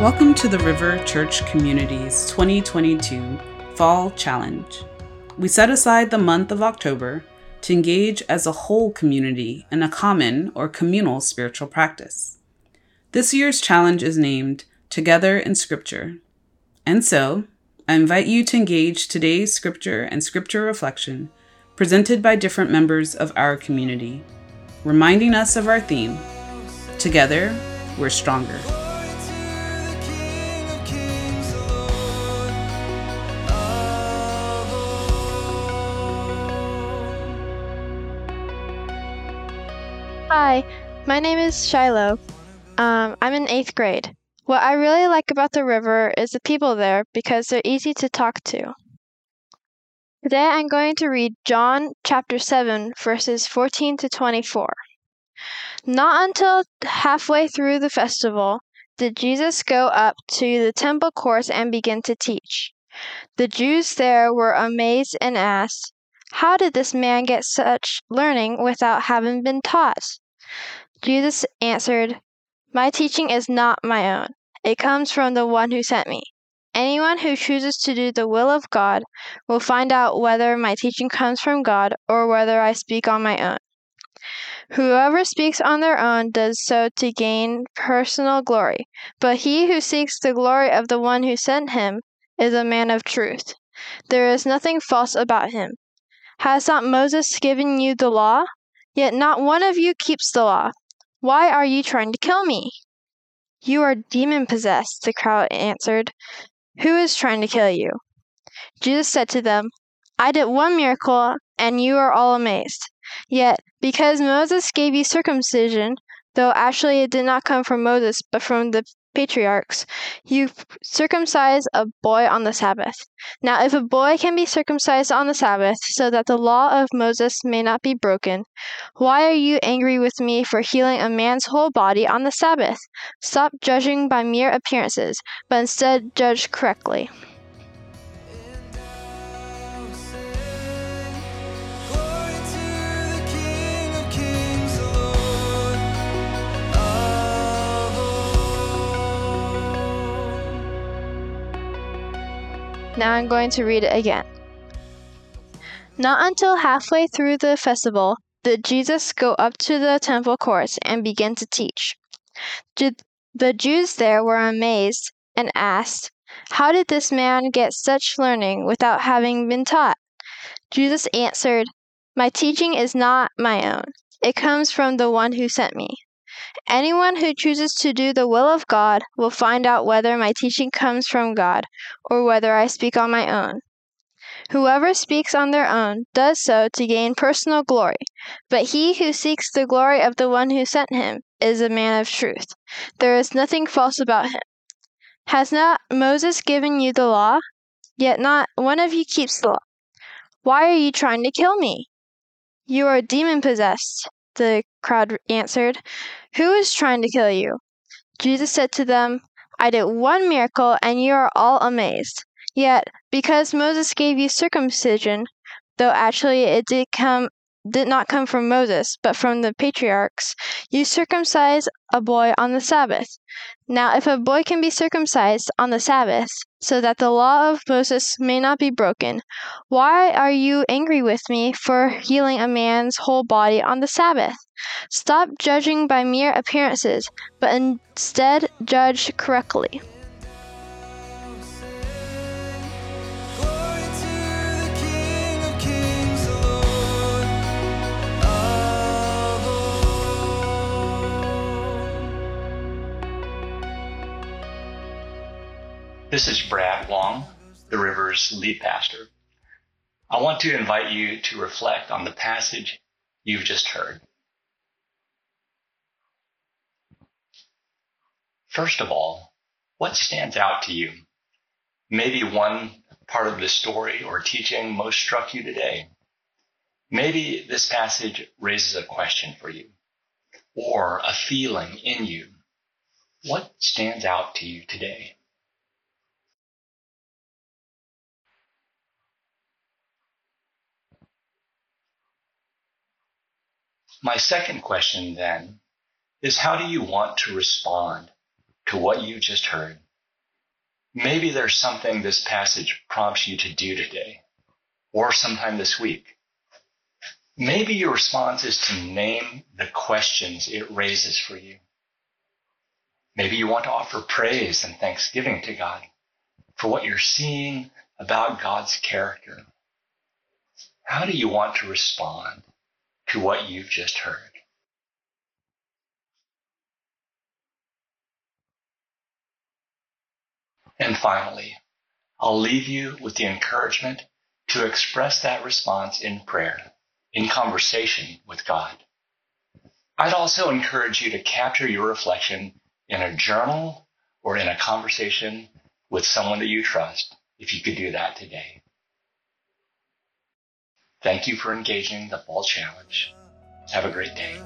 Welcome to the River Church Community's 2022 Fall Challenge. We set aside the month of October to engage as a whole community in a common or communal spiritual practice. This year's challenge is named Together in Scripture. And so, I invite you to engage today's scripture and scripture reflection presented by different members of our community, reminding us of our theme Together, we're stronger. Hi, my name is Shiloh. Um, I'm in eighth grade. What I really like about the river is the people there because they're easy to talk to. Today I'm going to read John chapter 7, verses 14 to 24. Not until halfway through the festival did Jesus go up to the temple courts and begin to teach. The Jews there were amazed and asked, How did this man get such learning without having been taught? Jesus answered, My teaching is not my own. It comes from the one who sent me. Anyone who chooses to do the will of God will find out whether my teaching comes from God or whether I speak on my own. Whoever speaks on their own does so to gain personal glory, but he who seeks the glory of the one who sent him is a man of truth. There is nothing false about him. Has not Moses given you the law? Yet not one of you keeps the law. Why are you trying to kill me? You are demon possessed, the crowd answered. Who is trying to kill you? Jesus said to them, I did one miracle, and you are all amazed. Yet, because Moses gave you circumcision, though actually it did not come from Moses, but from the patriarchs, you circumcise a boy on the Sabbath. Now, if a boy can be circumcised on the Sabbath, so that the law of Moses may not be broken, why are you angry with me for healing a man's whole body on the Sabbath? Stop judging by mere appearances, but instead judge correctly. Now I'm going to read it again. Not until halfway through the festival did Jesus go up to the temple courts and begin to teach. The Jews there were amazed and asked, How did this man get such learning without having been taught? Jesus answered, My teaching is not my own. It comes from the one who sent me. Anyone who chooses to do the will of God will find out whether my teaching comes from God or whether I speak on my own. Whoever speaks on their own does so to gain personal glory, but he who seeks the glory of the one who sent him is a man of truth. There is nothing false about him. Has not Moses given you the law? Yet not one of you keeps the law. Why are you trying to kill me? You are demon possessed, the crowd answered. Who is trying to kill you? Jesus said to them, I did one miracle, and you are all amazed. Yet, because Moses gave you circumcision, though actually it did come did not come from Moses, but from the patriarchs, you circumcise a boy on the Sabbath. Now, if a boy can be circumcised on the Sabbath, so that the law of Moses may not be broken, why are you angry with me for healing a man's whole body on the Sabbath? Stop judging by mere appearances, but instead judge correctly. This is Brad Wong, the River's lead pastor. I want to invite you to reflect on the passage you've just heard. First of all, what stands out to you? Maybe one part of the story or teaching most struck you today. Maybe this passage raises a question for you or a feeling in you. What stands out to you today? My second question then is how do you want to respond to what you just heard Maybe there's something this passage prompts you to do today or sometime this week. Maybe your response is to name the questions it raises for you. Maybe you want to offer praise and thanksgiving to God for what you're seeing about God's character. How do you want to respond to what you've just heard? And finally, I'll leave you with the encouragement to express that response in prayer, in conversation with God. I'd also encourage you to capture your reflection in a journal or in a conversation with someone that you trust, if you could do that today. Thank you for engaging the Fall Challenge. Have a great day.